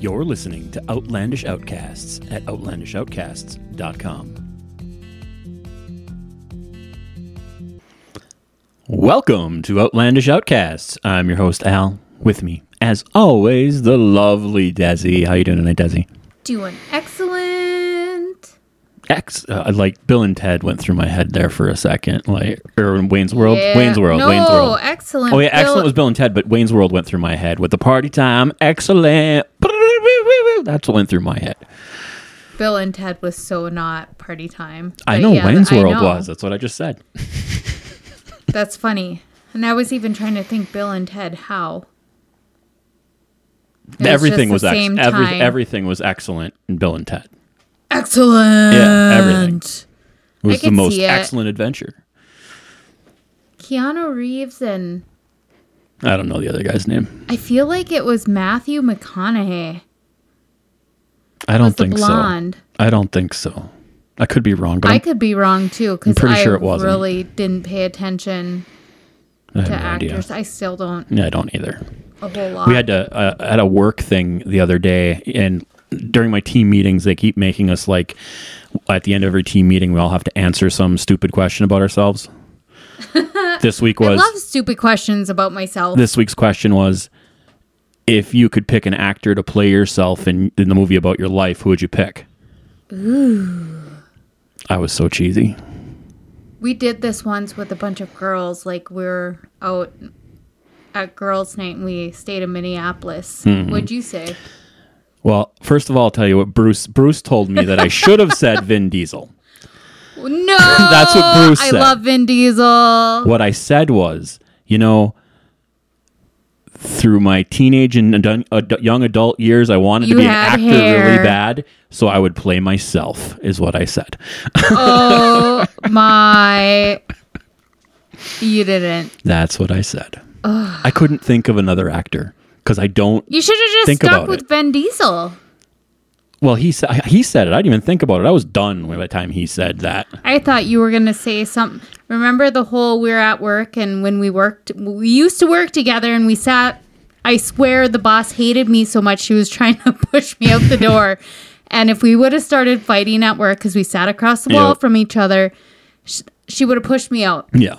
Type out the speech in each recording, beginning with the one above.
You're listening to Outlandish Outcasts at outlandishoutcasts.com. Welcome to Outlandish Outcasts. I'm your host Al. With me, as always, the lovely Desi. How you doing tonight, Desi? Doing excellent. X, uh, like Bill and Ted went through my head there for a second, like or in Wayne's World, Yeah. Wayne's World, no, Wayne's World. excellent. Oh yeah, Bill- excellent was Bill and Ted, but Wayne's World went through my head with the party time. Excellent. That's what went through my head. Bill and Ted was so not party time. I know yeah, Wayne's World know. was. That's what I just said. That's funny. And I was even trying to think Bill and Ted how. It everything was the ex- every, everything was excellent in Bill and Ted. excellent. Yeah, everything. It was the most excellent adventure. Keanu Reeves and I don't know the other guy's name. I feel like it was Matthew McConaughey. I don't think blonde. so. I don't think so. I could be wrong, but I I'm- could be wrong too because pretty I sure it wasn't. really didn't pay attention I to no idea. actors. I still don't Yeah, I don't either. a whole lot. We had to uh, I had a work thing the other day, and during my team meetings, they keep making us like at the end of every team meeting, we all have to answer some stupid question about ourselves. this week was I love stupid questions about myself. this week's question was if you could pick an actor to play yourself in, in the movie about your life, who would you pick? Ooh. I was so cheesy. We did this once with a bunch of girls. Like we are out at girls' night and we stayed in Minneapolis. Mm-hmm. What'd you say? Well, first of all, I'll tell you what Bruce Bruce told me that I should have said Vin Diesel. No, That's what Bruce I said. love Vin Diesel. What I said was, you know, through my teenage and adun- ad- young adult years, I wanted You to be an actor hair. really bad, so I would play myself. Is what I said. Oh my! You didn't. That's what I said. I couldn't think of another actor because I don't. You should have just Think stuck with it. Vin Diesel. Well, he said he said it. I didn't even think about it. I was done by the time he said that. I thought you were gonna say something. Remember the whole we were at work and when we worked, we used to work together and we sat. I swear the boss hated me so much she was trying to push me out the door. And if we would have started fighting at work because we sat across the wall Yep. from each other, sh- she would have pushed me out. Yeah.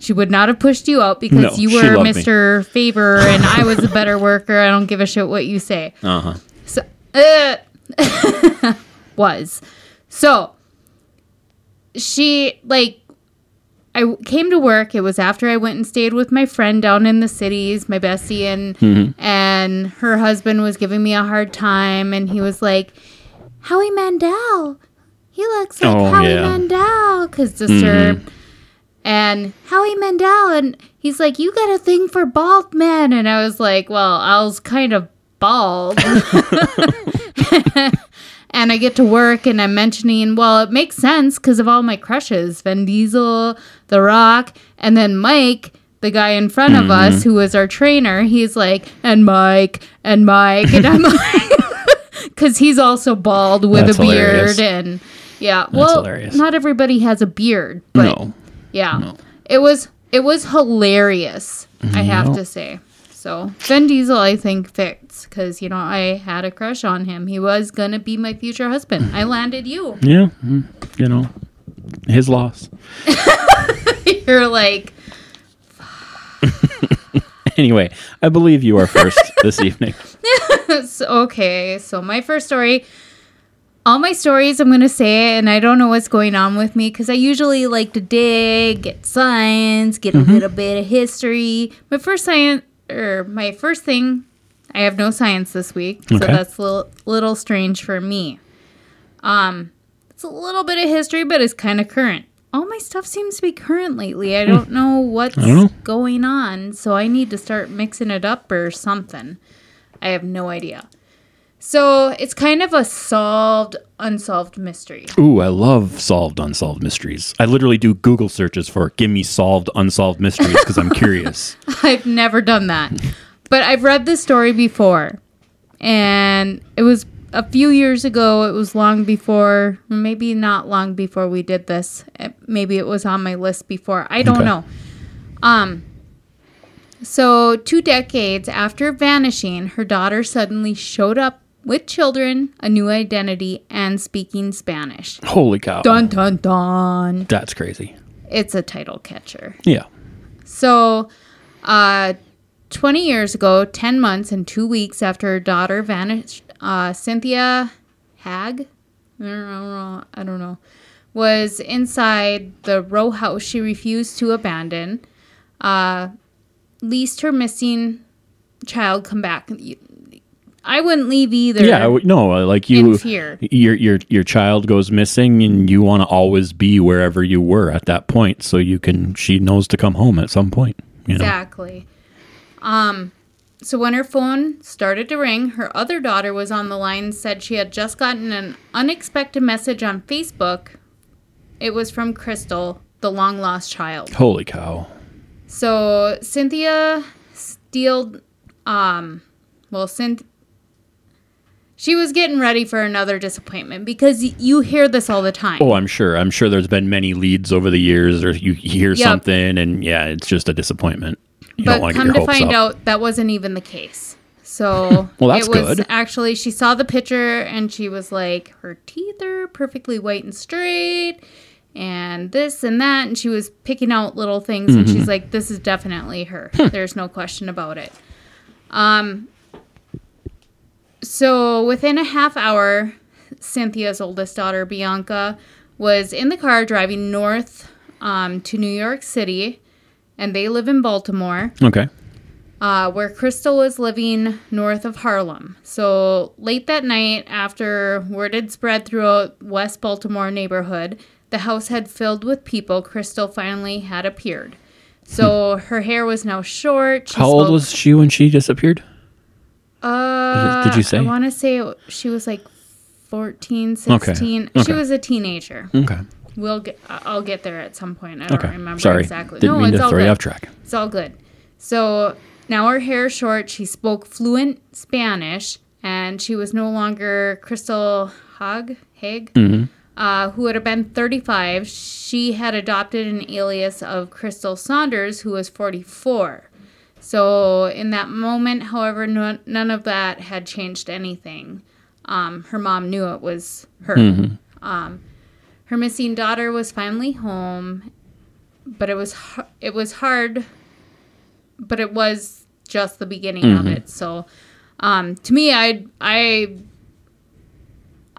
She would not have pushed you out because No, you were loved me. Mr. Favor and I was a better worker. I don't give a shit what you say. Uh huh. So, uh, was. So, she, like, I came to work. It was after I went and stayed with my friend down in the cities, my bestie, and, Mm-hmm. and her husband was giving me a hard time. And he was like, Howie Mandel. He looks like Oh, Howie yeah. Mandel. Because Disturbed. And Howie Mandel. And he's like, You got a thing for bald men. And I was like, Well, I was kind of bald. and I get to work and I'm mentioning, well, it makes sense because of all my crushes Vin Diesel, The Rock, and then Mike, the guy in front of Mm-hmm. us who was our trainer. He's like, and Mike, and Mike. And I'm like, because he's also bald with That's a beard. hilarious. And yeah, well, hilarious. not everybody has a beard, but No. yeah, it was it was hilarious. I have No. to say. So Vin Diesel, I think fits because you know I had a crush on him. He was gonna be my future husband. I landed you. Yeah. mm, You know, his loss. You're like, Anyway, I believe you are first this evening. so, okay. So my first story. All my stories, I'm gonna say it, and I don't know what's going on with me because I usually like to dig, get science, get a little bit of history. My first science, or my first thing, I have no science this week, so that's a little, little strange for me. Um, it's a little bit of history, but it's kind of current. All my stuff seems to be current lately. I don't know what's don't know. going on, so I need to start mixing it up or something. I have no idea. So it's kind of a solved, unsolved mystery. Ooh, I love solved unsolved mysteries. I literally do Google searches for give me solved unsolved mysteries because I'm curious. I've never done that. But I've read this story before. And it was a few years ago. It was long before, maybe not long before we did this. Maybe it was on my list before. I don't Okay. know. Um so, two decades after vanishing, her daughter suddenly showed up with children, a new identity, and speaking Spanish. Holy cow. Dun dun dun. That's crazy. It's a title catcher. Yeah. So, uh, 20 years ago, 10 months and two weeks after her daughter vanished, uh, Cynthia Haag, I don't know, I don't know, was inside the row house she refused to abandon. Uh, least her missing child come back. I wouldn't leave either. Yeah, I no, uh, like you your your your child goes missing and you want to always be wherever you were at that point so you can she knows to come home at some point, you know. Exactly. Um, so when her phone started to ring, her other daughter was on the line said she had just gotten an unexpected message on Facebook. It was from Crystal, the long lost child. Holy cow. So Cynthia Steele, um, well, Cynth- she was getting ready for another disappointment because y- you hear this all the time. Oh, I'm sure. I'm sure there's been many leads over the years or you hear Yep. something and yeah, it's just a disappointment. You but don't want get come to find up. out that wasn't even the case so Well, that's it was good. actually she saw the picture and she was like her teeth are perfectly white and straight and this and that and she was picking out little things and Mm-hmm. she's like this is definitely her Hmm. there's no question about it um so within a half hour cynthia's oldest daughter bianca was in the car driving north um, to new york city and they live in baltimore Okay. uh, where Crystal was living north of Harlem. So late that night, after word had spread throughout West Baltimore neighborhood, the house had filled with people. Crystal finally had appeared. So her hair was now short. She Hmm. How old was she when she disappeared? Uh, did you say? I want to say she was like 14, 16. Okay. She was a teenager. Okay. We'll get. I'll get there at some point. I don't Okay. remember Sorry. exactly. Didn't no, mean it's to all throw good. you off track. It's all good. So now her hair is short. She spoke fluent Spanish, and she was no longer Crystal Haag, Haig, uh, who would have been 35. She had adopted an alias of Crystal Saunders, who was 44. So in that moment, however, no, none of that had changed anything. Um, her mom knew it was her. Um, her missing daughter was finally home, but it was it was hard but it was just the beginning of it. So, um, to me, I I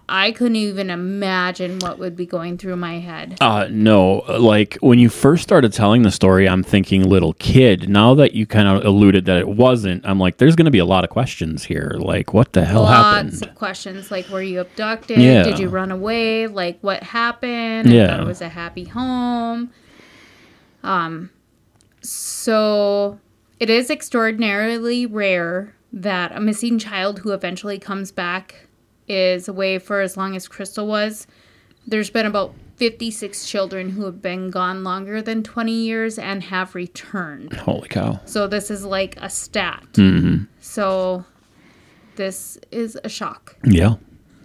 I couldn't even imagine what would be going through my head. Uh, no, like when you first started telling the story, I'm thinking little kid. Now that you kind of alluded that it wasn't, I'm like, there's going to be a lot of questions here. Like, what the hell Lots happened? Lots of questions like, were you abducted? Yeah. Did you run away? Like, what happened? I Yeah. thought it was a happy home. Um, so it is extraordinarily rare that a missing child who eventually comes back is away for as long as Crystal was. There's been about 56 children who have been gone longer than 20 years and have returned. Holy cow. So this is like a stat. Mm-hmm. So this is a shock. Yeah.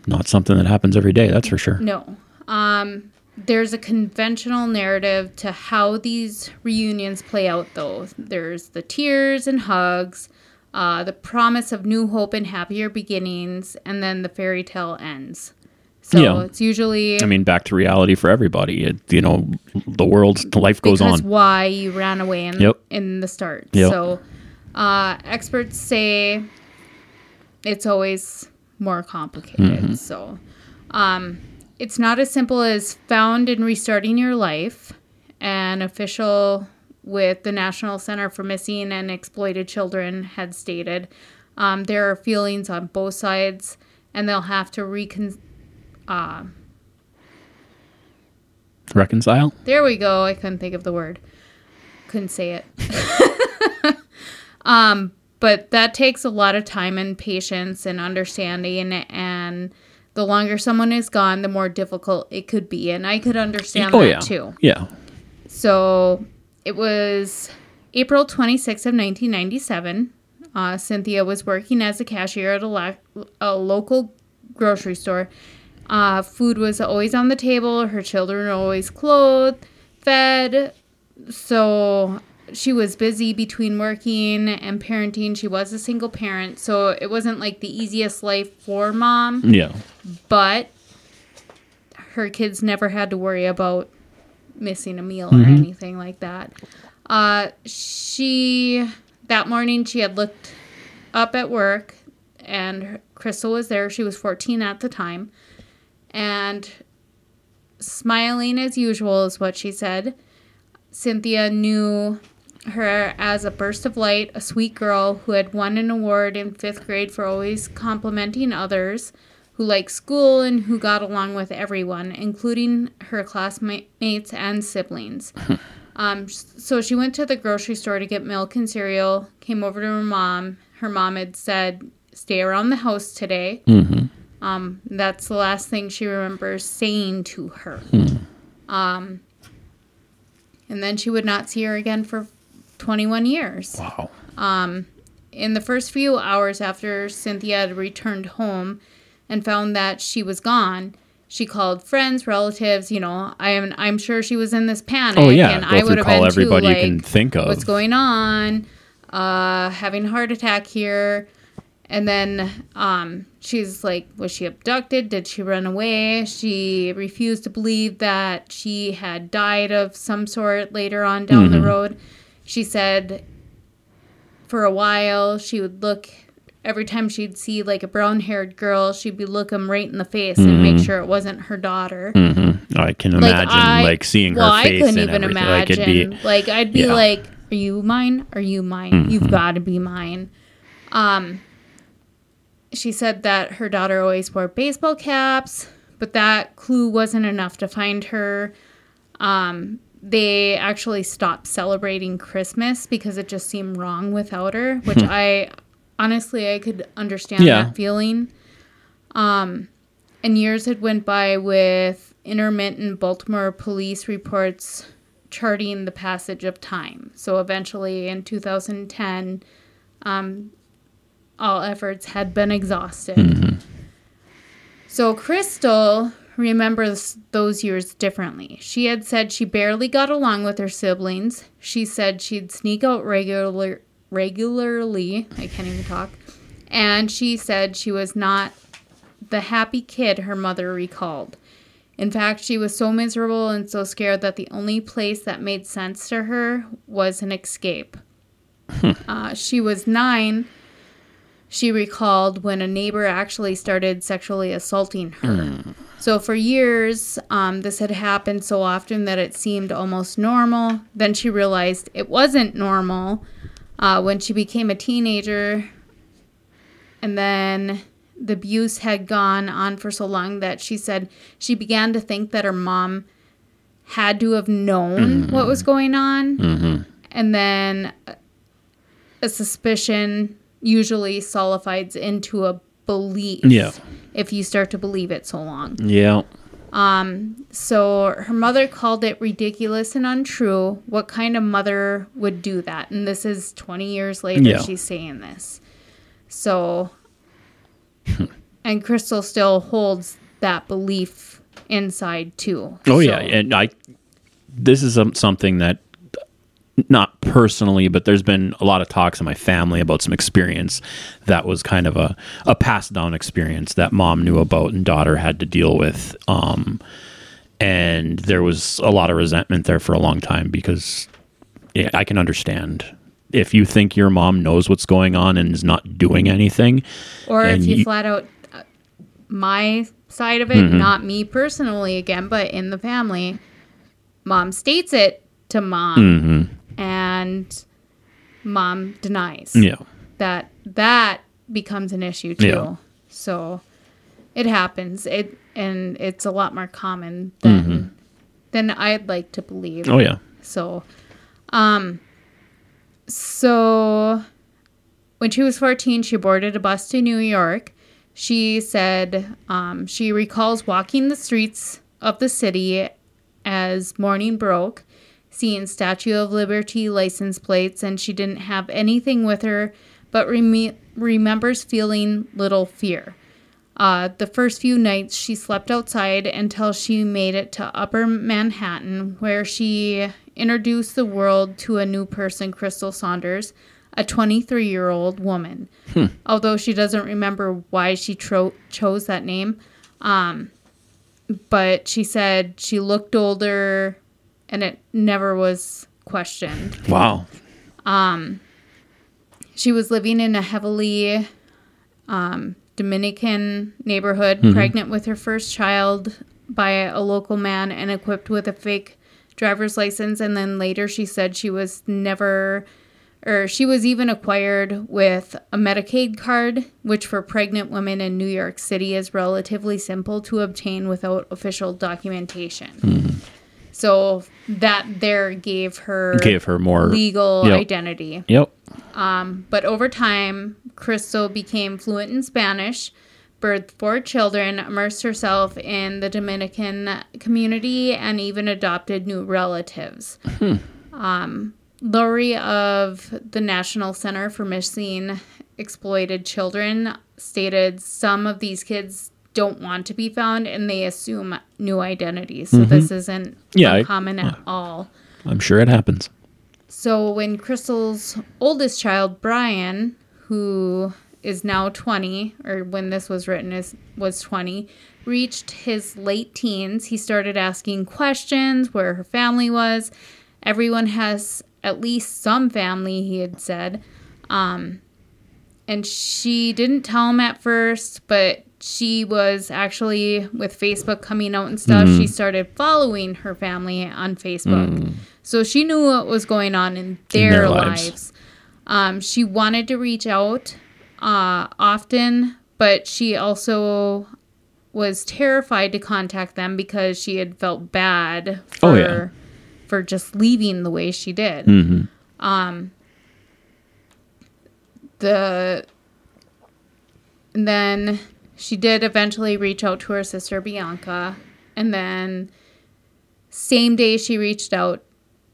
Not something that happens every day, that's for sure. No. Um there's a conventional narrative to how these reunions play out though. There's the tears and hugs, uh, the promise of new hope and happier beginnings, and then the fairy tale ends. So Yeah. it's usually I mean, back to reality for everybody. It, you know, the world, life goes on. why you ran away in, Yep. in the start. Yep. So uh, experts say it's always more complicated. Mm-hmm. So um, it's not as simple as found and restarting your life. An official with the National Center for Missing and Exploited Children had stated um, there are feelings on both sides, and they'll have to recon. Uh, Reconcile? There we go. I couldn't think of the word. Couldn't say it. um, but that takes a lot of time and patience and understanding and the longer someone is gone, the more difficult it could be. And I could understand oh, that yeah. too. Yeah. So it was April 26th of 1997. Uh, Cynthia was working as a cashier at a, la- a local grocery store. Uh, food was always on the table. Her children were always clothed, fed. So she was busy between working and parenting. She was a single parent, so it wasn't like the easiest life for mom, Yeah. but her kids never had to worry about missing a meal or anything like that. Uh, she, that morning, she had looked up at work and Crystal was there. She was 14 at the time. And smiling as usual is what she said. Cynthia knew her as a burst of light, a sweet girl who had won an award in fifth grade for always complimenting others, who liked school and who got along with everyone, including her classmates and siblings. um, so she went to the grocery store to get milk and cereal, came over to her mom. Her mom had said, Stay around the house today. Mm-hmm. Um, that's the last thing she remembers saying to her. Um, and then she would not see her again for 21 years. Wow. In the first few hours after Cynthia had returned home and found that she was gone, she called friends, relatives. You know, I am. I'm sure she was in this panic. Oh yeah. and Go I would have call been everybody too. you can think of. what's going on? Uh, having a heart attack here. And then um, she's like, was she abducted? Did she run away? She refused to believe that she had died of some sort later on down Mm-hmm. the road. She said for a while she would look every time she'd see like a brown haired girl, she'd be looking right in the face and make sure it wasn't her daughter. Mm-hmm. I can imagine like, seeing well, her face I couldn't and even everything. imagine. Like be like I'd be yeah. Mm-hmm. like, "Are you mine? Are you mine? You've got to be mine." Um, she said that her daughter always wore baseball caps, but that clue wasn't enough to find her. Um, they actually stopped celebrating Christmas because it just seemed wrong without her, which I honestly I could understand. Yeah. that feeling. Um, and years had went by with intermittent Baltimore police reports charting the passage of time. So eventually, in 2010, um, all efforts had been exhausted. So Crystal remembers those years differently. She had said she barely got along with her siblings. She said she'd sneak out regular regularly. I can't even talk. And she said she was not the happy kid her mother recalled. In fact, she was so miserable and so scared that the only place that made sense to her was an escape. uh, she was nine. She recalled when a neighbor actually started sexually assaulting her. So, for years, um, this had happened so often that it seemed almost normal. Then she realized it wasn't normal uh, when she became a teenager. And then the abuse had gone on for so long that she said she began to think that her mom had to have known what was going on. And then a suspicion usually solidifies into a belief Yeah. if you start to believe it so long. Yeah. So her mother called it ridiculous and untrue. What kind of mother would do that? And this is 20 years later Yeah. she's saying this. So and Crystal still holds that belief inside too. Oh So- yeah, and I. This is um, something that, not personally, but there's been a lot of talks in my family about some experience that was kind of a a passed down experience that mom knew about and daughter had to deal with. Um, and there was a lot of resentment there for a long time because yeah, I can understand if you think your mom knows what's going on and is not doing anything. Or if you you- flat out uh, my side of it, Mm-hmm. not me personally again, but in the family, mom states it to mom Mm-hmm. And mom denies. Yeah. That that becomes an issue too. Yeah. So it happens. It and it's a lot more common than than I'd like to believe. Mm-hmm. Oh yeah. So, um, so when she was 14, she boarded a bus to New York. She said um, she recalls walking the streets of the city as morning broke, seeing Statue of Liberty license plates, and she didn't have anything with her, but reme- remembers feeling little fear. Uh, the first few nights, she slept outside until she made it to Upper Manhattan, where she introduced the world to a new person, Crystal Saunders, a 23 year old woman. Although she doesn't remember why she tro- chose that name. Um, but she said she looked older and it never was questioned. Wow. Um, she was living in a heavily um, Dominican neighborhood, mm-hmm. pregnant with her first child by a local man and equipped with a fake driver's license. And then later she said she was never, or she was even acquired with a Medicaid card, which for pregnant women in New York City is relatively simple to obtain without official documentation. Mm-hmm. So that there gave her Gave her more. legal Yep. identity. Yep. But over time, Crystal became fluent in Spanish, birthed four children, immersed herself in the Dominican community, and even adopted new relatives. Um, Lori of the National Center for Missing Exploited Children stated some of these kids don't want to be found and they assume new identities. So this isn't Yeah, I- at all. I'm sure it happens. So when Crystal's oldest child, Brian, who is now 20, or when this was written is was 20, reached his late teens, he started asking questions where her family was. Everyone has at least some family, he had said. Um, and she didn't tell him at first, but she was actually with Facebook coming out and stuff. She started following her family on Facebook. So she knew what was going on in their, their lives. lives. Um, she wanted to reach out uh, often, but she also was terrified to contact them because she had felt bad for Oh, yeah. for just leaving the way she did. hmm the and then she did eventually reach out to her sister Bianca and then same day she reached out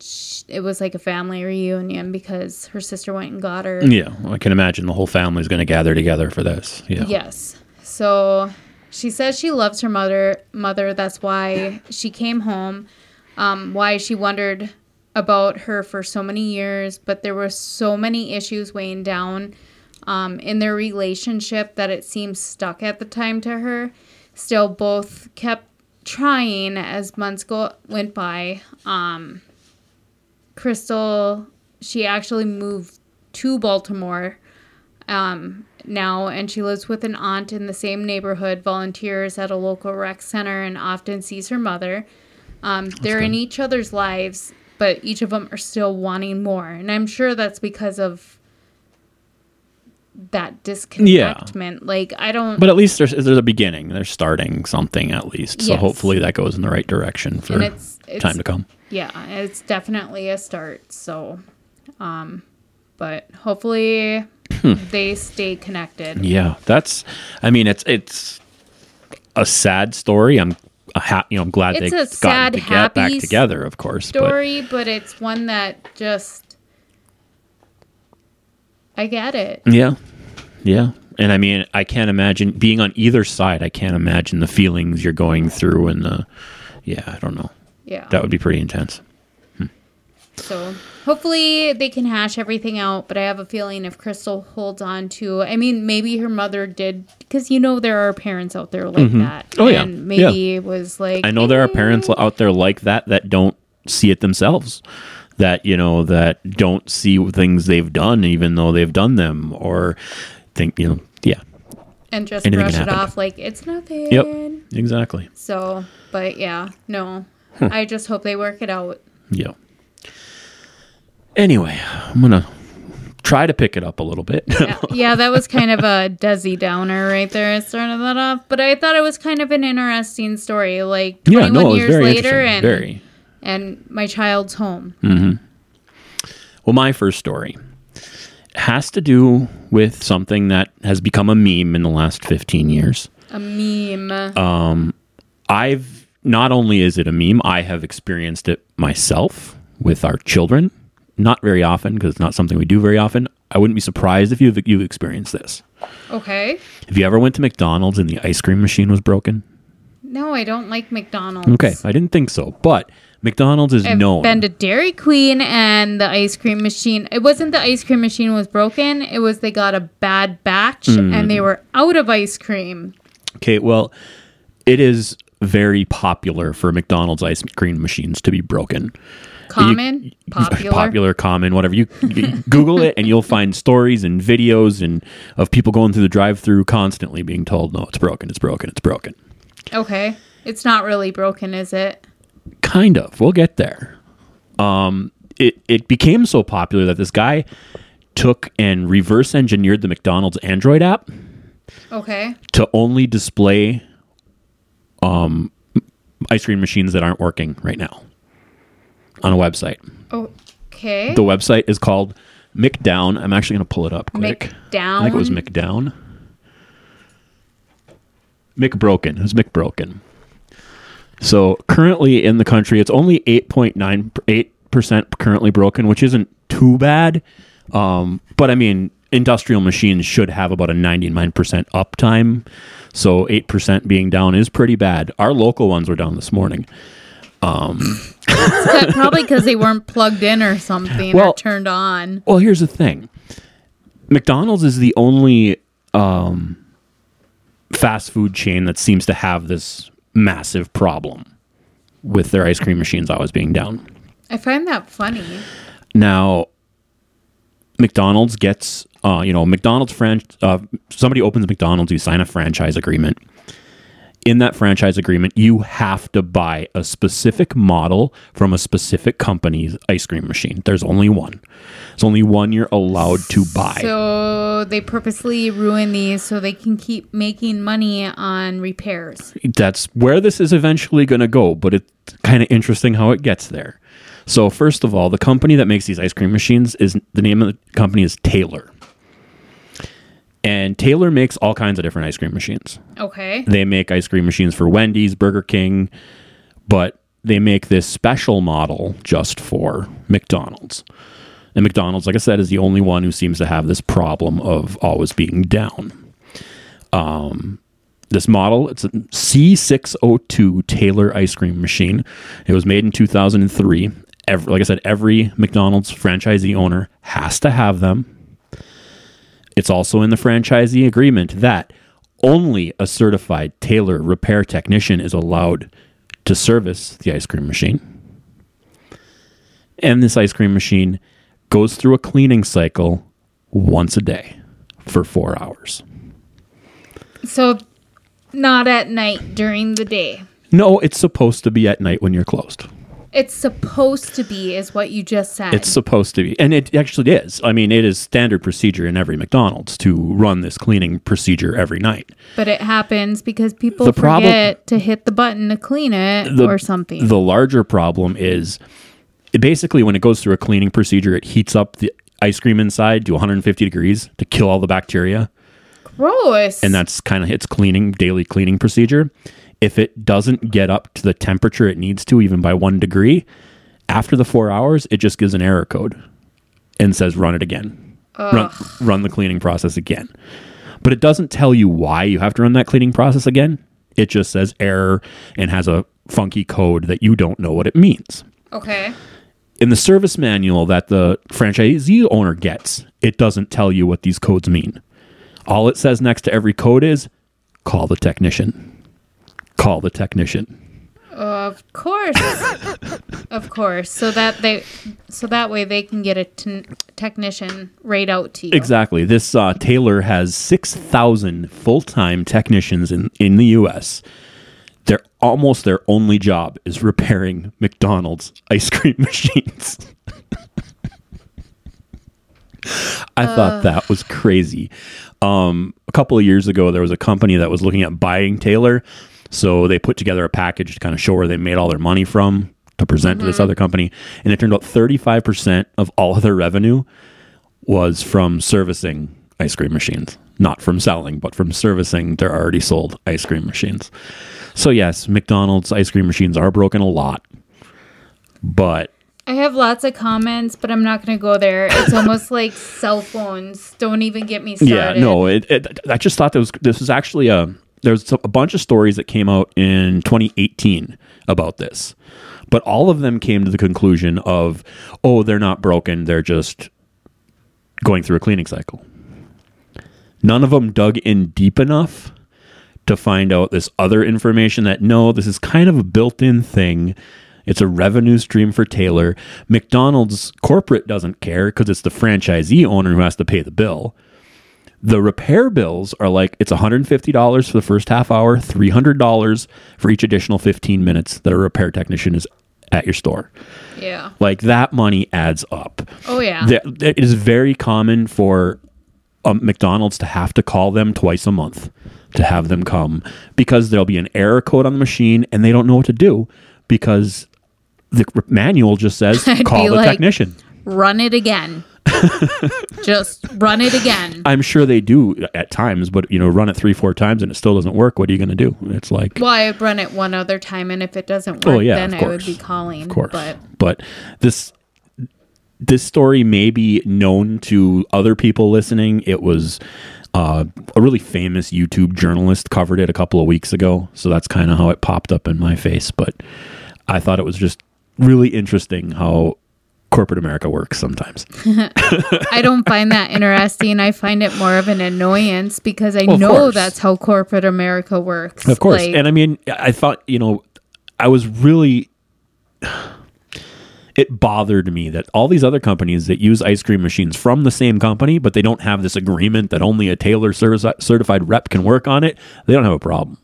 sh- it was like a family reunion because her sister went and got her Yeah. I can imagine the whole family's going to gather together for this. Yeah. Yes. So she says she loves her mother. Mother. That's why she came home. Um, why she wondered about her for so many years, but there were so many issues weighing down um, in their relationship that it seemed stuck at the time to her. Still, both kept trying as months go went by. Um, Crystal, she actually moved to Baltimore um, now, and she lives with an aunt in the same neighborhood, volunteers at a local rec center, and often sees her mother. Um, they're in each other's lives, but each of them are still wanting more, and I'm sure that's because of that disconnectment. Like I don't, But at least there's there's a beginning. They're starting something at least. So Yes. hopefully that goes in the right direction for it's it's time to come. yeah, it's definitely a start. So, um, but hopefully Hmm. they stay connected. Yeah, that's. I mean, it's it's a sad story. I'm a ha- you know I'm glad It's they got to get back together, of course. story, but it's one that just I get it. Yeah, yeah, and I mean, I can't imagine being on either side. I can't imagine the feelings you're going through, and the yeah, I don't know. Yeah. That would be pretty intense. Hmm. So hopefully they can hash everything out. But I have a feeling if Crystal holds on to, I mean, maybe her mother did, because you know there are parents out there like mm-hmm. that. Oh, yeah. and maybe it was like I know there are parents out there like that that don't see it themselves. That you know that don't see things they've done, even though they've done them, or think you know, yeah, and just anything brush it off like it's nothing. yep, exactly, So, but yeah, no. Hmm. I just hope they work it out. yeah. Anyway, I'm gonna try to pick it up a little bit. Yeah, yeah, that was kind of a Desi downer right there. I started that off, but I thought it was kind of an interesting story. Like 21 yeah, no, years later, and very. And my child's home. Well, my first story has to do with something that has become a meme in the last 15 years. A meme. Uh, I've not only is it a meme, I have experienced it myself with our children. Not very often because it's not something we do very often. I wouldn't be surprised if you've you've experienced this. okay. Have you ever went to McDonald's and the ice cream machine was broken? No, I don't like McDonald's. Okay, I didn't think so, but McDonald's is I've known. been to Dairy Queen and the ice cream machine. It wasn't the ice cream machine was broken. It was they got a bad batch Hmm. and they were out of ice cream. Okay, well, it is very popular for McDonald's ice cream machines to be broken. Common, popular. popular, common, whatever. You, you Google it and you'll find stories and videos and of people going through the drive-through constantly being told, "No, it's broken, it's broken, it's broken." Okay, it's not really broken, is it? Kind of. We'll get there. Um, it it became so popular that this guy took and reverse engineered the McDonald's Android app Okay. to only display um ice cream machines that aren't working right now on a website. Okay. The website is called McDown. I'm actually going to pull it up quick. McDown. I think it was McDown? McDown. McBroken. It was McBroken. So currently in the country, it's only 8.98% currently broken, which isn't too bad. Um, but I mean, industrial machines should have about a 99% uptime. So 8% being down is pretty bad. Our local ones were down this morning. But probably because they weren't plugged in or something Well- or turned on. Well, here's the thing. McDonald's is the only um, fast food chain that seems to have this massive problem with their ice cream machines always being down. I find that funny. Now, McDonald's gets, uh, you know, McDonald's fran- uh, somebody opens McDonald's, you sign a franchise agreement. In that franchise agreement, you have to buy a specific model from a specific company's ice cream machine. There's only one. There's only one you're allowed to buy. So they purposely ruin these so they can keep making money on repairs. that's where this is eventually going to go, but it's kind of interesting how it gets there. So, first of all, the company that makes these ice cream machines is the name of the company is Taylor. And Taylor makes all kinds of different ice cream machines. Okay. They make ice cream machines for Wendy's, Burger King, but they make this special model just for McDonald's. And McDonald's, like I said, is the only one who seems to have this problem of always being down. Um, this model, it's a C602 Taylor ice cream machine. It was made in 2003. Every, like I said, every McDonald's franchisee owner has to have them. It's also in the franchisee agreement that only a certified Taylor repair technician is allowed to service the ice cream machine. And this ice cream machine goes through a cleaning cycle once a day for four hours. So not at night during the day. No, it's supposed to be at night when you're closed. It's supposed to be, is what you just said. It's supposed to be. And it actually is. I mean, it is standard procedure in every McDonald's to run this cleaning procedure every night. but it happens because people The forget to hit the button to clean it The- or something. The larger problem is it basically when it goes through a cleaning procedure, it heats up the ice cream inside to 150 degrees to kill all the bacteria. Gross. and that's kind of its cleaning daily cleaning procedure. If it doesn't get up to the temperature it needs to, even by one degree, after the four hours, it just gives an error code and says run it again, run, run the cleaning process again. But it doesn't tell you why you have to run that cleaning process again. It just says error and has a funky code that you don't know what it means okay. in the service manual that the franchisee owner gets, it doesn't tell you what these codes mean. All it says next to every code is call the technician. Call the technician. Of course. of course. So that they so that way they can get a t- technician right out to you. Exactly. This uh, Taylor has 6,000 full time technicians in, in the U.S. Their almost their only job is repairing McDonald's ice cream machines. I thought that was crazy. Um, a couple of years ago, there was a company that was looking at buying Taylor. So they put together a package to kind of show where they made all their money from to present to this mm-hmm. other company. And it turned out 35% of all of their revenue was from servicing ice cream machines, not from selling, but from servicing their already sold ice cream machines. So, yes, McDonald's ice cream machines are broken a lot, but I have lots of comments, but I'm not going to go there. It's almost like cell phones. Don't even get me started. yeah, no, it, it, I just thought that was this was actually a there's a bunch of stories that came out in 2018 about this, But all of them came to the conclusion of, oh, they're not broken. They're just going through a cleaning cycle. None of them dug in deep enough to find out this other information that no, this is kind of a built in thing. It's a revenue stream for Taylor. McDonald's corporate doesn't care because it's the franchisee owner who has to pay the bill. The repair bills are like it's $150 for the first half hour, $300 for each additional 15 minutes that a repair technician is at your store. Yeah. Like that money adds up. Oh yeah. It is very common for um, McDonald's to have to call them twice a month to have them come because there'll be an error code on the machine and they don't know what to do because the manual just says call the like- technician. run it again. Just run it again. I'm sure they do at times, but you know, run it three, four times and it still doesn't work. What are you going to do? It's like, Well, I run it one other time, and if it doesn't work, Oh, yeah, then I would be calling. of course, But but this this story may be known to other people listening. It was uh, a really famous YouTube journalist covered it a couple of weeks ago, so that's kind of how it popped up in my face. But I thought it was just really interesting how corporate America works sometimes. I don't find that interesting. I find it more of an annoyance because I Well, know that's how corporate America works. Of course. Like, and I mean, I thought, you know, I was really. It bothered me that all these other companies that use ice cream machines from the same company, but they don't have this agreement that only a Taylor certified rep can work on it, they don't have a problem.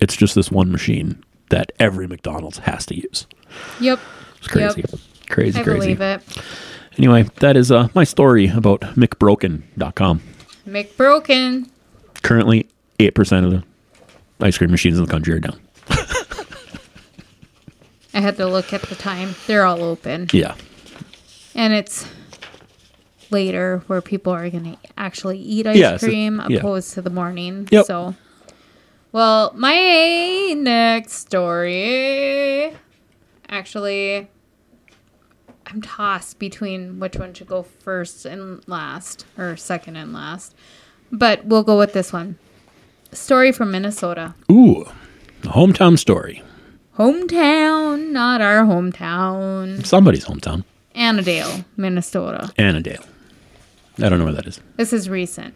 It's just this one machine that every McDonald's has to use. yep. It's crazy. Yep. Crazy, I crazy. believe it. Anyway, that is uh, my story about McBroken.com. McBroken. Currently, 8% of the ice cream machines in the country are down. I had to look at the time. They're all open. Yeah. And it's later where people are going to actually eat ice Yeah, cream yeah. opposed to the morning. Yep. So, well, my next story actually, I'm tossed between which one should go first and last, or second and last. But we'll go with this one. Story from Minnesota. Ooh, hometown story. Hometown, not our hometown. Somebody's hometown. Annandale, Minnesota. Annandale. I don't know where that is. This is recent.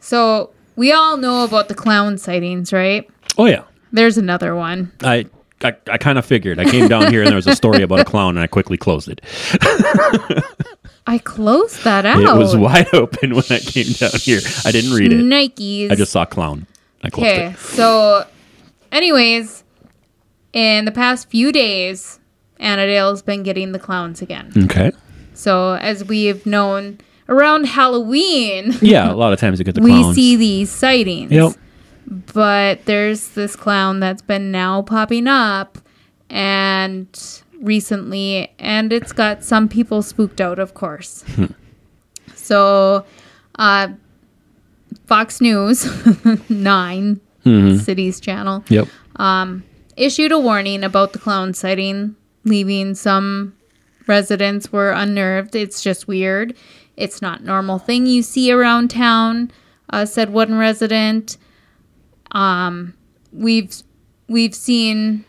So we all know about the clown sightings, right? Oh yeah, There's another one. I I, I kind of figured. I came down here and there was a story about a clown, and I quickly closed it. I closed that out. It was wide open when I came down here. I didn't read it. Nikes. I just saw clown. I closed okay. it. So, anyways, in the past few days, Annandale's been getting the clowns again. Okay. So, as we've known, around Halloween, Yeah, a lot of times you get the we clowns. see these sightings. Yep. But there's this clown that's been now popping up and recently and it's got some people spooked out of course. So uh fox news 9 cities channel Yep. issued a warning about the clown sighting leaving some residents were unnerved. It's just weird. It's not normal thing you see around town uh, said one resident um, we've we've seen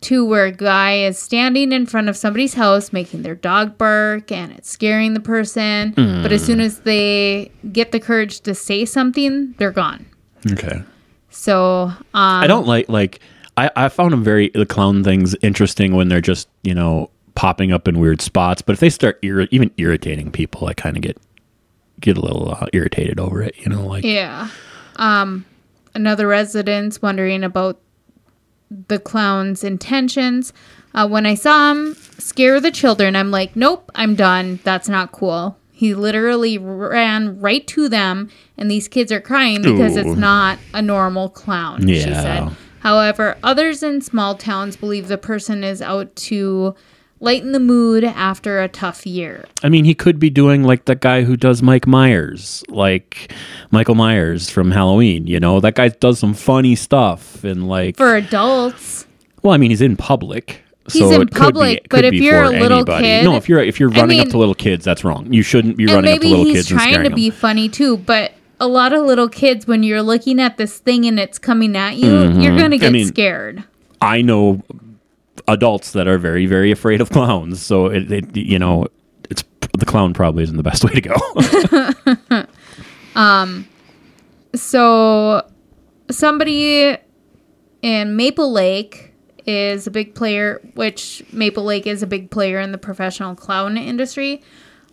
two where a guy is standing in front of somebody's house making their dog bark and it's scaring the person but as soon as they get the courage to say something they're gone Okay. so um, I don't like like I I found them very the clown things interesting when they're just you know popping up in weird spots. But if they start irri- even irritating people, I kind of get get a little uh, irritated over it. You know, like Yeah. Um, another resident's wondering about the clown's intentions. Uh, when I saw him scare the children, I'm like, nope, I'm done. That's not cool. He literally ran right to them, and these kids are crying because Ooh. it's not a normal clown, she said. However, others in small towns believe the person is out to lighten the mood after a tough year. I mean, he could be doing like the guy who does Mike Myers, like Michael Myers from Halloween. You know, that guy does some funny stuff and like. For adults, well, I mean, he's in public. He's so in public, be, but if you're a little anybody. kid- no, if you're if you're I running up to little kids, that's wrong. You shouldn't be running up to little he's kids and trying scaring to them. be funny too, but a lot of little kids, when you're looking at this thing and it's coming at you, you're gonna get Mm-hmm. mean, scared. I know adults that are very, very afraid of clowns. So it, it you know, it's the clown probably isn't the best way to go. Um, so somebody in Maple Lake is a big player, which Maple Lake is a big player in the professional clown industry.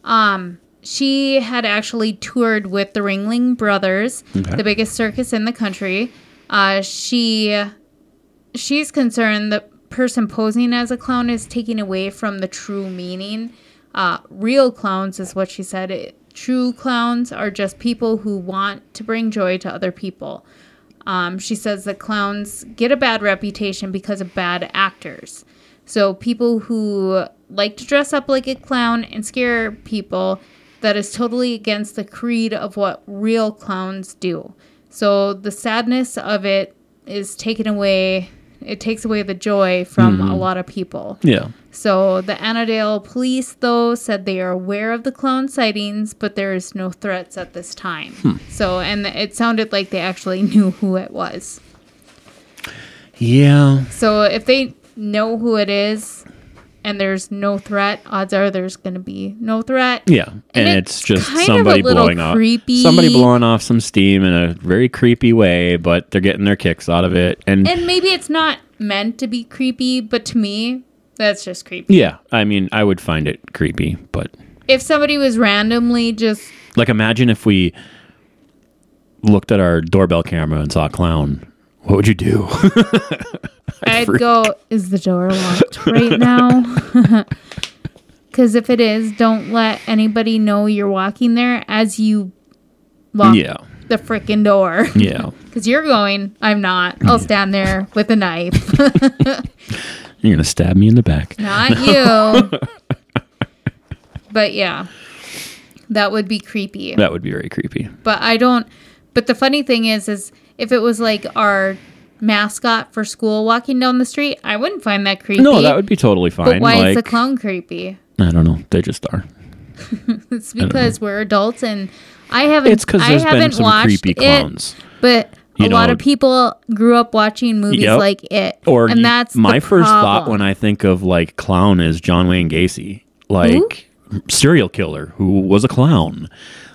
Um, she had actually toured with the Ringling Brothers, Okay. the biggest circus in the country. Uh, she she's concerned the person posing as a clown is taking away from the true meaning. Uh, real clowns is what she said. It, true clowns are just people who want to bring joy to other people. Um, she says that clowns get a bad reputation because of bad actors. So people who like to dress up like a clown and scare people, that is totally against the creed of what real clowns do. So the sadness of it is taken away. It takes away the joy from a mm-hmm. lot of people. yeah. So the Annandale police, though, said they are aware of the clown sightings, but there is no threats at this time. Hmm. So, and it sounded like they actually knew who it was. Yeah. So if they know who it is and there's no threat, odds are there's going to be no threat. Yeah. And, it's it's, just kind of a somebody blowing off creepy. somebody blowing off some steam in a very creepy way, but they're getting their kicks out of it. And, And maybe it's not meant to be creepy, but to me, that's just creepy. yeah, I mean, I would find it creepy, but If somebody was randomly just like imagine if we looked at our doorbell camera and saw a clown. What would you do? I'd go, is the door locked right now? Because if it is, don't let anybody know you're walking there as you lock yeah. the frickin' door. Yeah. Because you're going, I'm not. I'll stand there with a knife. You're going to stab me in the back. not you. but yeah, that would be creepy. That would be very creepy. But I don't. But the funny thing is, is if it was like our mascot for school walking down the street, I wouldn't find that creepy. No, that would be totally fine. But why like, is the clown creepy? I don't know. They just are. It's because we're adults and I haven't. It's because I there's been haven't some watched creepy it, but You a lot of people grew up watching movies Yep. like it, Or and that's my first thought when I think of like clown is John Wayne Gacy, like serial killer who was a clown.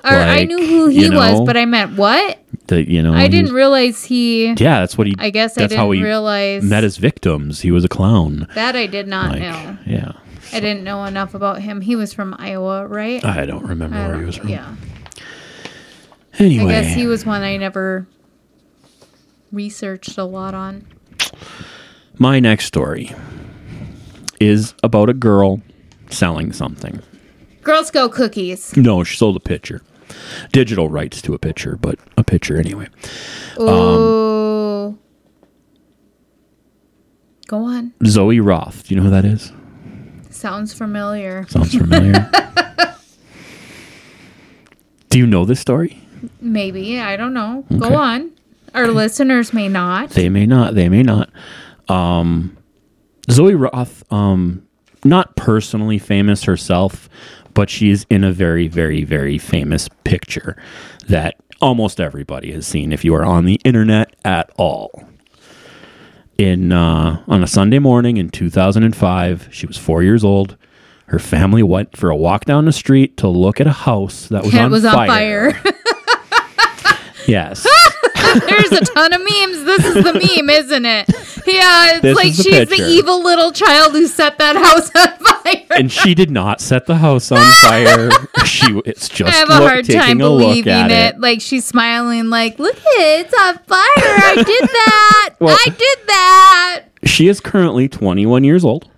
Or I knew who he you know, was, but I meant what? The, you know I didn't realize he. yeah, that's what he. I guess I that's didn't how he realize met his victims. He was a clown. that. I did not Like, know. yeah, I didn't know enough about him. He was from Iowa, right? I don't remember I where don't- he was from. Yeah, Anyway, I guess he was one I never researched a lot on. my next story is about a girl selling something. Girl Scout cookies. No, she sold a picture. Digital rights to a picture, but a picture anyway. Um, Oh. Go on. Zoe Roth. Do you know who that is? Sounds familiar. Sounds familiar. Do you know this story? Maybe. I don't know. Okay. Go on. Our listeners may not. They may not. They may not. Um, Zoe Roth, um, not personally famous herself, but she's in a very, very, very famous picture that almost everybody has seen if you are on the internet at all. In uh, on a Sunday morning in 2005, she was four years old. Her family went for a walk down the street to look at a house that was, on, it was fire. on fire. Yes. There's a ton of memes. This is the meme, isn't it? Yeah, it's This like the she's picture. the evil little child who set that house on fire. and she did not set the house on fire. she it's just I have a look- hard time believing at it. Like she's smiling, like, "Look at it, it's on fire! I did that! Well- I did that!" She is currently 21 years old,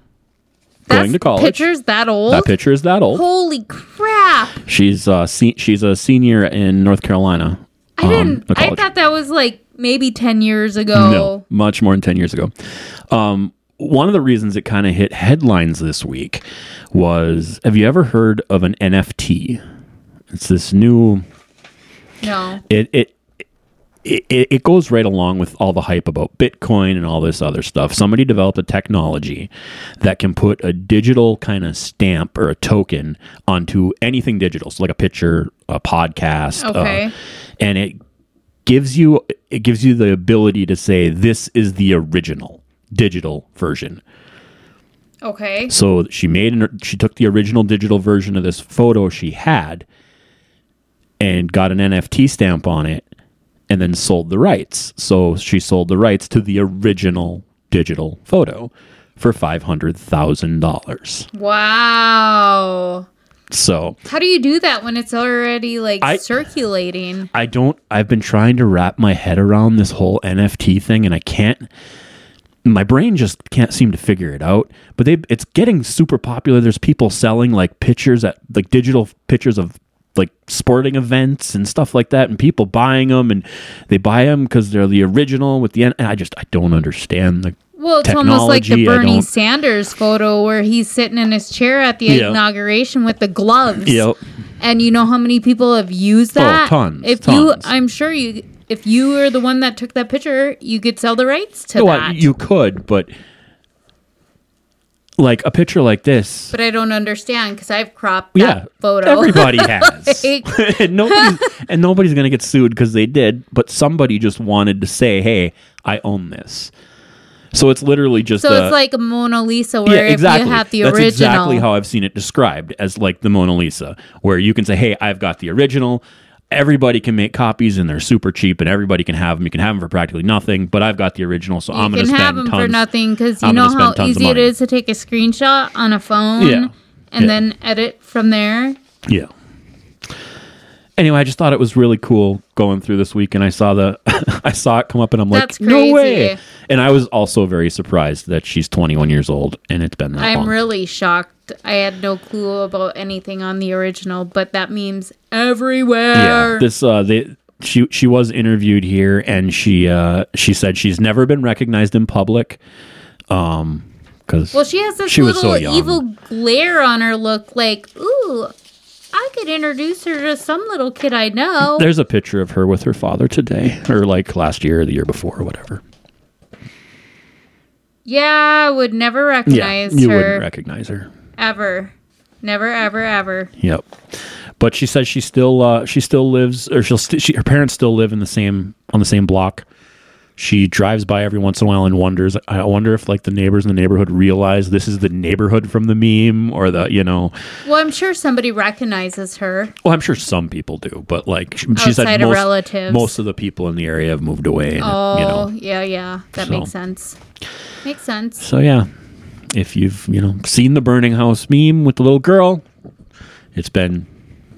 going to college. Pictures that old? That picture is that old. Holy crap! She's uh se- she's a senior in North Carolina. I um, didn't. I thought that was like maybe ten years ago. No, much more than 10 years ago. Um, one of the reasons it kind of hit headlines this week was have you ever heard of an NFT? It's this new No. it it it, it goes right along with all the hype about Bitcoin and all this other stuff. Somebody developed a technology that can put a digital kind of stamp or a token onto anything digital, so like a picture, a podcast, uh, Okay. and it gives you it gives you the ability to say this is the original. digital version. Okay. So she made an, she took the original digital version of this photo she had and got an NFT stamp on it and then sold the rights. So she sold the rights to the original digital photo for $500,000. Wow. So How do you do that when it's already like I- circulating? I don't I've been trying to wrap my head around this whole NFT thing and I can't my brain just can't seem to figure it out. But they it's getting super popular. There's people selling like pictures at like digital pictures of like sporting events and stuff like that and people buying them and they buy them because they're the original with the N- and I just I don't understand the Well, it's almost like the Bernie Sanders photo where he's sitting in his chair at the Yeah. inauguration with the gloves. Yep. And you know how many people have used Oh, that? tons, If you. I'm sure you, if you were the one that took that picture, you could sell the rights to Well, that. you could, but like a picture like this but I don't understand because I've cropped that yeah, photo. Everybody has, Like- and nobody's and nobody's gonna get sued because they did. But somebody just wanted to say, "Hey, I own this." So it's literally just so a, it's like a Mona Lisa where yeah, exactly. if you have the That's original. exactly how I've seen it described as like the Mona Lisa, where you can say, "Hey, I've got the original." Everybody can make copies and they're super cheap, and everybody can have them. You can have them for practically nothing, but I've got the original, so you I'm going can to have spend them tons. for nothing because you I'm know how easy it is to take a screenshot on a phone Yeah. and Yeah. then edit from there. Yeah. Anyway, I just thought it was really cool going through this week, and I saw the, I saw it come up, and I'm like, That's no way. And I was also very surprised that she's 21 years old, and it's been that I'm long. really shocked. I had no clue about anything on the original, but that memes everywhere. yeah. This, uh, they, she, she was interviewed here, and she, uh, she said she's never been recognized in public, um, because well, she has this She was little so evil glare on her look like, ooh, I could introduce her to some little kid I know. there's a picture of her with her father today, or like last year or the year before, or whatever. yeah, I would never recognize Yeah, you her wouldn't recognize her. Ever. Never, ever, ever. Yep. But she says she still uh, she still lives or she'll st- she, her parents still live in the same on the same block. She drives by every once in a while and wonders. I wonder if like the neighbors in the neighborhood realize this is the neighborhood from the meme or the you know. Well, I'm sure somebody recognizes her. Well, I'm sure some people do, but like she, she said, most, relatives. most of the people in the area have moved away. And, Oh, you know, yeah, yeah. That So. makes sense. Makes sense. so yeah, if you've you know seen the burning house meme with the little girl, it's been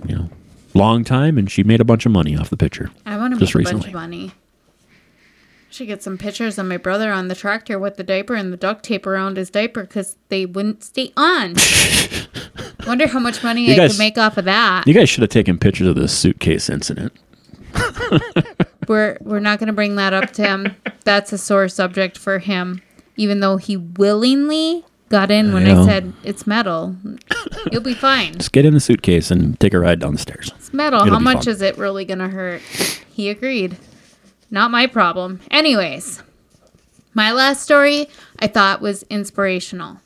you know long time, and she made a bunch of money off the picture. I want to make Just a bunch of money. She get some pictures of my brother on the tractor with the diaper and the duct tape around his diaper because they wouldn't stay on. Wonder how much money You I guys- could make off of that. You guys should have taken pictures of the suitcase incident. We're we're not going to bring that up to him. That's a sore subject for him. Even though he willingly got in when I Yeah. said it's metal, you'll be fine. Just get in the suitcase and take a ride down the stairs. It's metal. It'll How much fun. is it really going to hurt? He agreed. Not my problem. Anyways, my last story I thought was inspirational.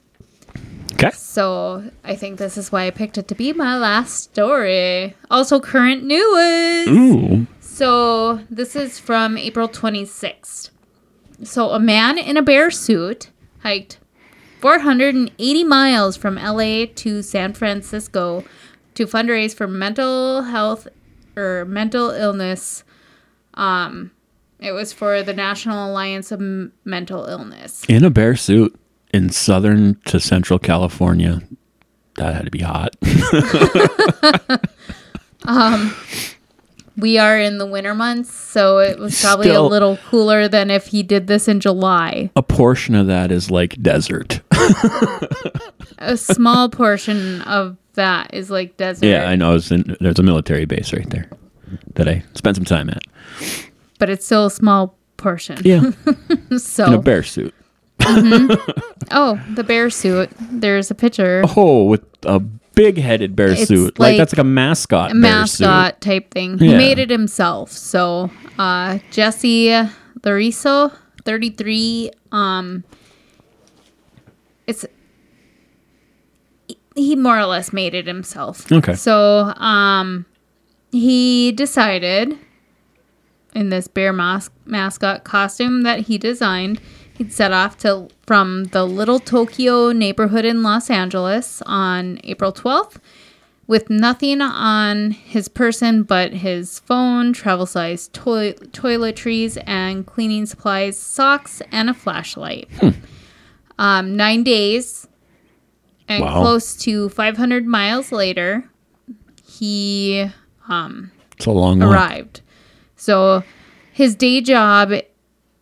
Okay. So I think this is why I picked it to be my last story. Also, current news. Ooh. So this is from April 26th. So a man in a bear suit hiked 480 miles from LA to San Francisco to fundraise for mental health or mental illness. Um, it was for the National Alliance of M- Mental Illness. In a bear suit in southern to central California. That had to be hot. We are in the winter months, so it was probably Still- a little cooler than if he did this in July. a portion of that is like desert. A small portion of that is like desert. yeah, I know. In, there's a military base right there that I spent some time at. but it's still a small portion. Yeah, So, in a bear suit. Mm-hmm. oh, the bear suit. There's a picture, Oh, with a big-headed bear It's suit. Like, like that's like a mascot. a bear mascot type thing. He Yeah. made it himself. So, uh, Jesse Larios, 33. Um, it's he- he more or less made it himself. Okay. So, um, he decided in this bear mas- mascot costume that he designed, He'd set off to from the Little Tokyo neighborhood in Los Angeles on April 12th with nothing on his person but his phone, travel size toi- toiletries, and cleaning supplies, socks, and a flashlight. Um, nine days and Wow. close to 500 miles later, he It's a long walk. arrived. So his day job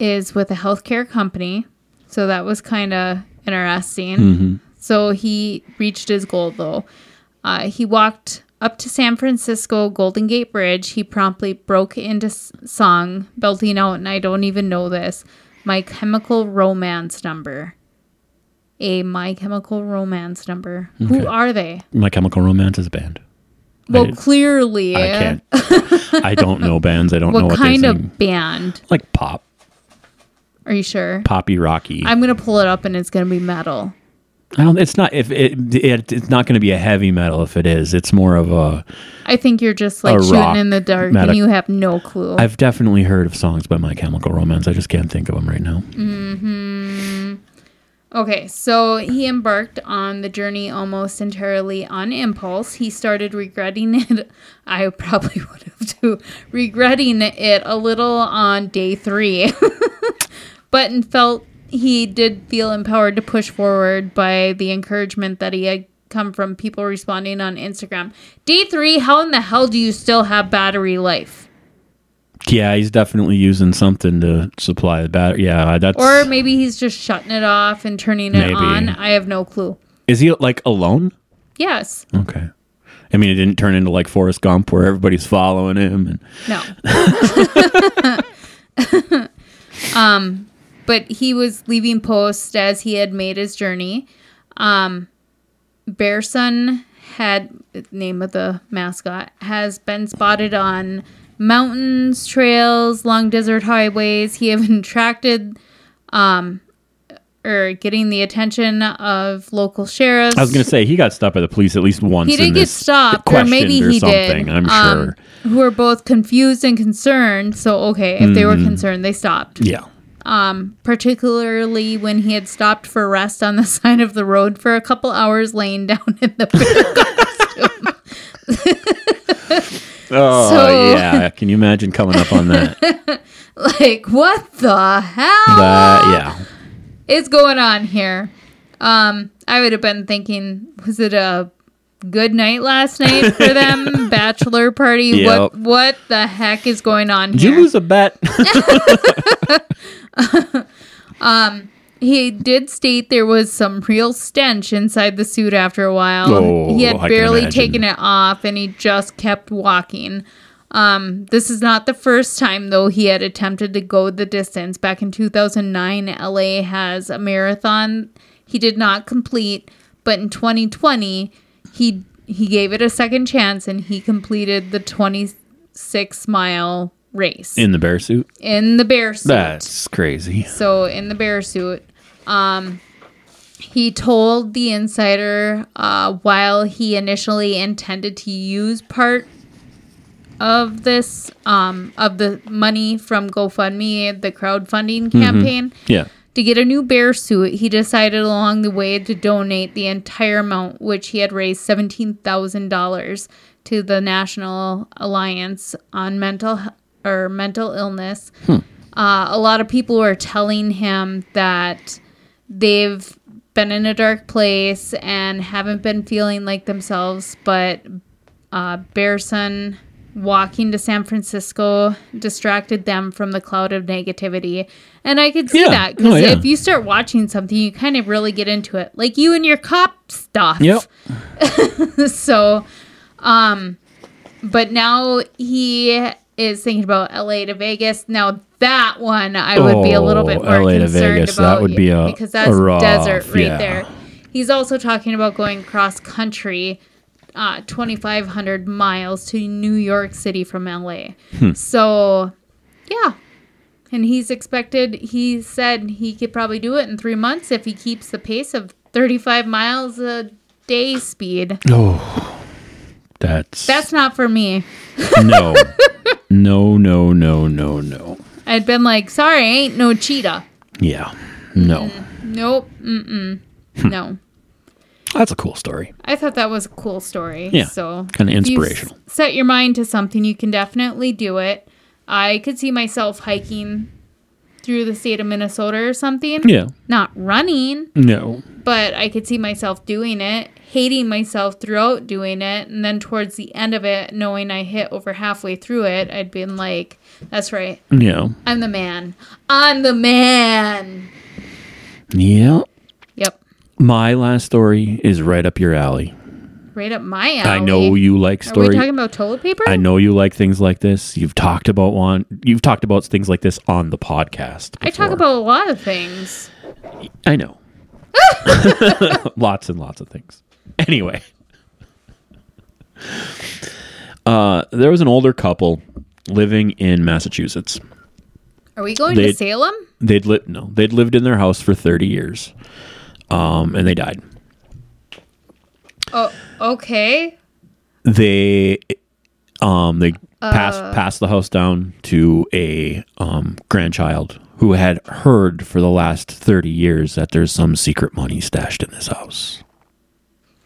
is with a healthcare company. So that was kind of interesting. So he reached his goal though. Uh, he walked up to San Francisco Golden Gate Bridge. He promptly broke into song, belting out, and I don't even know this, My Chemical Romance number. A My Chemical Romance number. Who are they? My Chemical Romance is a band. Well, I- clearly. I can't. I don't know bands. I don't know What what kind they of band? Like pop, Are you sure? poppy, rocky. I'm gonna pull it up and it's gonna be metal. I don't. It's not. If it, it it's not going to be a heavy metal. If it is, it's more of a. I think you're just like shooting in the dark and you have no clue. I've definitely heard of songs by My Chemical Romance. I just can't think of them right now. Hmm. okay, so he embarked on the journey almost entirely on impulse. He started regretting it. I probably would have too. Regretting it a little on day three, but and felt he did feel empowered to push forward by the encouragement that he had come from people responding on Instagram. Day three, how in the hell do you still have battery life? Yeah, he's definitely using something to supply the battery. Yeah, that's. Or maybe he's just shutting it off and turning it Maybe. on. I have no clue. is he like alone? Yes. Okay. I mean, it didn't turn into like Forrest Gump where everybody's following him. And No. um, but he was leaving post as he had made his journey. Um, Bearsun had name of the mascot has been spotted on mountains, trails, long desert highways. He even attracted um or getting the attention of local sheriffs. I was going to say he got stopped by the police at least once. he did in get stopped, or questioned maybe or he something, did. I'm um, sure. Who were both confused and concerned. So okay, if they were concerned, they stopped. Yeah. Um, particularly when he had stopped for rest on the side of the road for a couple hours, laying down in the Oh So- yeah. Can you imagine coming up on that? like, what the hell that yeah. is going on here? Um, I would have been thinking, was it a good night last night for them? Bachelor party? Yep. What what the heck is going on Did you lose a bet? He did state there was some real stench inside the suit after a while. Oh, he had I barely taken it off and he just kept walking. Um, this is not the first time, though, he had attempted to go the distance. Back in 2009, LA has a marathon he did not complete, but in 2020, he he gave it a second chance and he completed the 26 mile race in the bear suit. in the bear suit. That's crazy. So in the bear suit, um, he told the insider uh, while he initially intended to use part of this um, of the money from GoFundMe, the crowdfunding campaign, Yeah. To get a new bear suit, he decided along the way to donate the entire amount, which he had raised seventeen thousand dollars to the National Alliance on Mental or Mental Illness. Uh, a lot of people were telling him that they've been in a dark place and haven't been feeling like themselves, but uh, Bearsun walking to San Francisco distracted them from the cloud of negativity. And I could see Yeah. that because Oh, yeah. if you start watching something, you kind of really get into it, like you and your cop stuff. Yep. so, um, but now he is thinking about LA to Vegas. Now that one I would be a little bit Oh, more LA to concerned Vegas, that about would be a- because that's a rough, desert right yeah. there. He's also talking about going cross country, uh, 2,500 miles to New York City from LA. Hmm. So, yeah. And he's expected, he said he could probably do it in three months if he keeps the pace of 35 miles a day speed. Oh. That's That's not for me. no. No, no, no, no, no. I'd been like, sorry, I ain't no cheetah. Yeah. No. Nope. Mm-mm. Hmm. No. That's a cool story. I thought that was a cool story. Yeah, So kinda if you inspirational. s- set your mind to something, you can definitely do it. I could see myself hiking through the state of Minnesota or something. Yeah. Not running, No. but I could see myself doing it, hating myself throughout doing it, and then towards the end of it, knowing I hit over halfway through it, I'd been like, "That's right, Yeah. I'm the man. I'm the man." Yeah. My last story is right up your alley. right up my alley. I know you like stories. Are we talking about toilet paper? I know you like things like this. You've talked about one. You've talked about things like this on the podcast. I talk about a lot of things. I know. lots and lots of things. Anyway, uh, there was an older couple living in Massachusetts. Are we going They- to Salem? They'd lived no, they'd lived in their house for thirty years, um, and they died. Oh, okay. They, um, they passed Uh. passed the house down to a um, grandchild who had heard for the last thirty years that there's some secret money stashed in this house.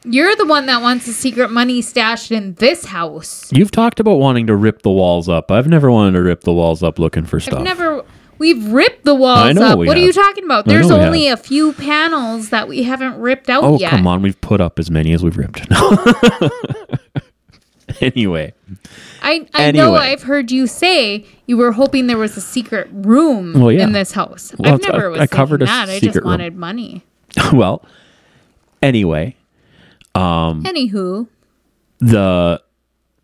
You're the one that wants the secret money stashed in this house. You've talked about wanting to rip the walls up. I've never wanted to rip the walls up looking for stuff. I've never. We've ripped the walls I know up. What are you talking about? I There's know we only a few panels that we haven't ripped out oh, yet. come on. We've put up as many as we've ripped. anyway, I, I know I've heard you say you were hoping there was a secret room Well, yeah. in this house. Well, I've it's- never I- was I covered a that. I secret just room. wanted money. well, anyway, Um, Anywho, the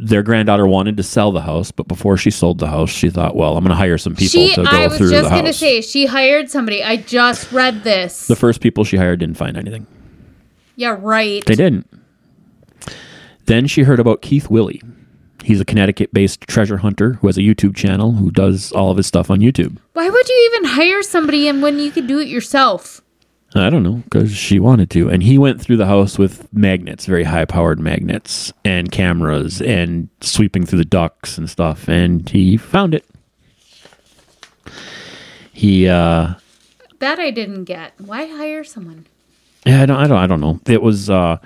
their granddaughter wanted to sell the house, but before she sold the house, she thought, well, I'm going to hire some people she. to go I was through just the gonna say she hired somebody. I just read this. the first people she hired didn't find anything. yeah, right. They didn't. Then she heard about Keith Willie. He's a Connecticut based treasure hunter who has a YouTube channel who does all of his stuff on YouTube. Why would you even hire somebody and when you could do it yourself? I don't know, because she wanted to. And he went through the house with magnets, very high powered magnets, and cameras, and sweeping through the ducts and stuff. And he found it. He, uh, That I didn't get. Why hire someone? yeah, I don't, I don't, I don't know. It was uh,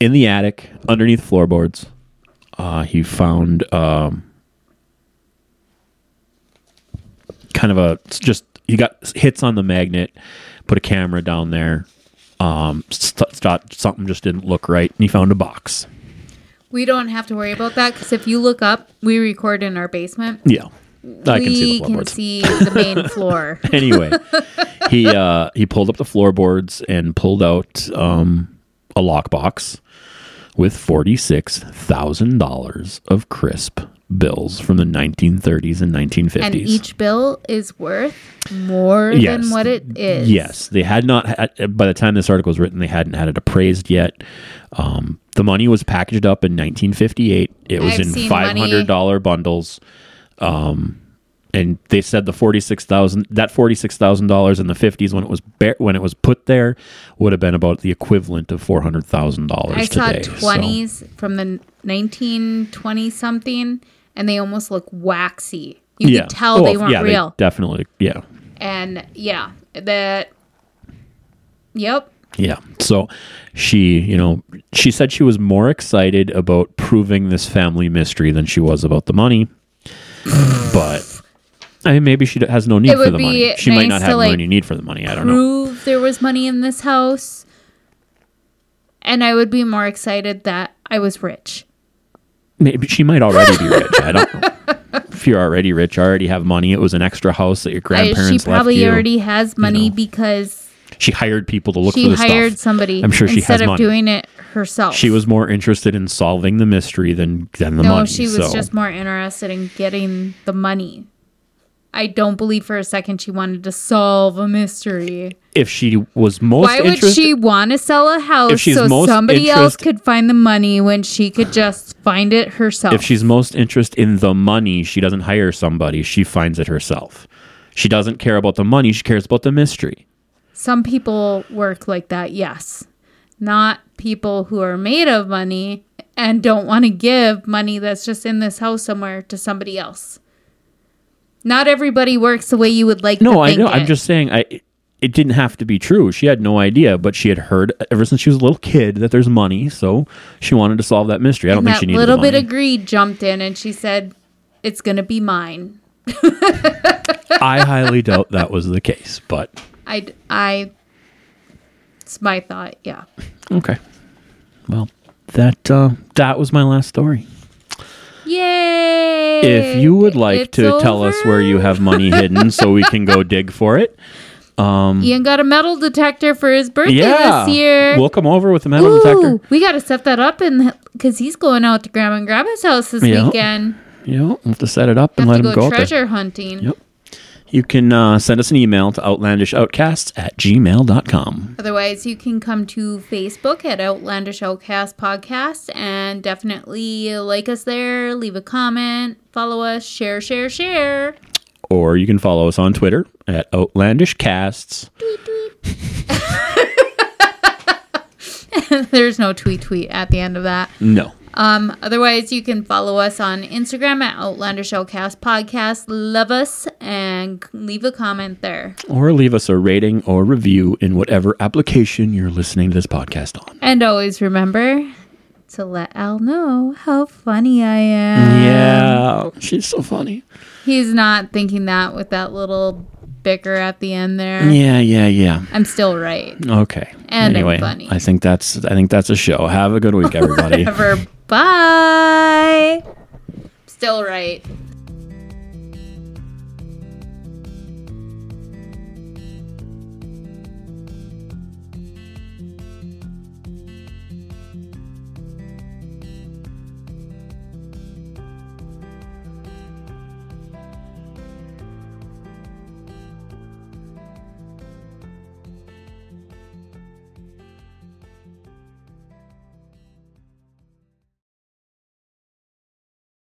in the attic underneath floorboards. Uh, he found um, kind of a just he got hits on the magnet, put a camera down there. Um, st- thought something just didn't look right, and he found a box. We don't have to worry about that because if you look up, we record in our basement. Yeah, I we can see the can see the main floor. anyway, he uh, he pulled up the floorboards and pulled out um, a lockbox with forty six thousand dollars of crisp bills from the nineteen thirties and nineteen fifties. And each bill is worth more Yes. than what it is. Yes, they had not. Had, by the time this article was written, they hadn't had it appraised yet. Um, the money was packaged up in 1958. It was I've in five hundred dollar bundles. Um, and they said the forty six thousand that forty six thousand dollars in the fifties when it was ba- when it was put there would have been about the equivalent of four hundred thousand dollars I saw today. so- twenties from the nineteen twenty something, and they almost look waxy. You yeah, could tell Oh, they weren't yeah, real. definitely, yeah. and yeah, that. Yep. Yeah. So she, you know, she said she was more excited about proving this family mystery than she was about the money. but I mean, maybe she has no need for the money. She might not have like, any need for the money. I don't know. Prove there was money in this house, and I would be more excited that I was rich. Maybe she might already be rich. I don't know. If you're already rich, already have money. It was an extra house that your I, grandparents she probably left you. already has money know. because she hired people to look she for the hired stuff. somebody. I'm sure she instead has of money. doing it herself. She was more interested in solving the mystery than than the no, money. she was so. just more interested in getting the money. I don't believe for a second she wanted to solve a mystery. If she was most Why would she want to sell a house so somebody else could find the money when she could just find it herself? if she's most interested in the money, she doesn't hire somebody. She finds it herself. She doesn't care about the money. She cares about the mystery. Some people work like that, yes. Not people who are made of money and don't want to give money that's just in this house somewhere to somebody else. Not everybody works the way you would like to No, I know. it. I'm just saying. I it didn't have to be true. She had no idea, but she had heard ever since she was a little kid that there's money, so she wanted to solve that mystery. I don't think that she needed. A little bit of greed jumped in and she said, It's going to be mine. I highly doubt that was the case, but I, I, it's my thought. Yeah. okay. Well, that uh, that was my last story. Yay. If you would like It's to tell us where you have money hidden so we can go dig for it, Ian got a metal detector for his birthday yeah, this year. we'll come over with a metal Ooh, detector. we got to set that up and because he's going out to Grandma and Grandma's house this Yeah. weekend. You know, we'll have to set it up and let him go go out there. treasure hunting. Yep. You can uh, send us an email to outlandishoutcasts at gmail.com. Otherwise, you can come to Facebook at Outlandish Outcast Podcast and definitely like us there, leave a comment, follow us, share, share, share. Or you can follow us on Twitter at outlandishcasts. There's no tweet tweet at the end of that. No. Um, otherwise, you can follow us on Instagram at Outlandish Outcast Podcast. Love us and leave a comment there. Or leave us a rating or review in whatever application you're listening to this podcast on. And always remember to let Al know how funny I am. Yeah, she's so funny. He's not thinking that with that little bicker at the end there. Yeah, yeah, yeah. I'm still right. Okay. And I'm anyway, funny. I think that's I think that's a show. Have a good week, everybody. Whatever. Bye. Still right.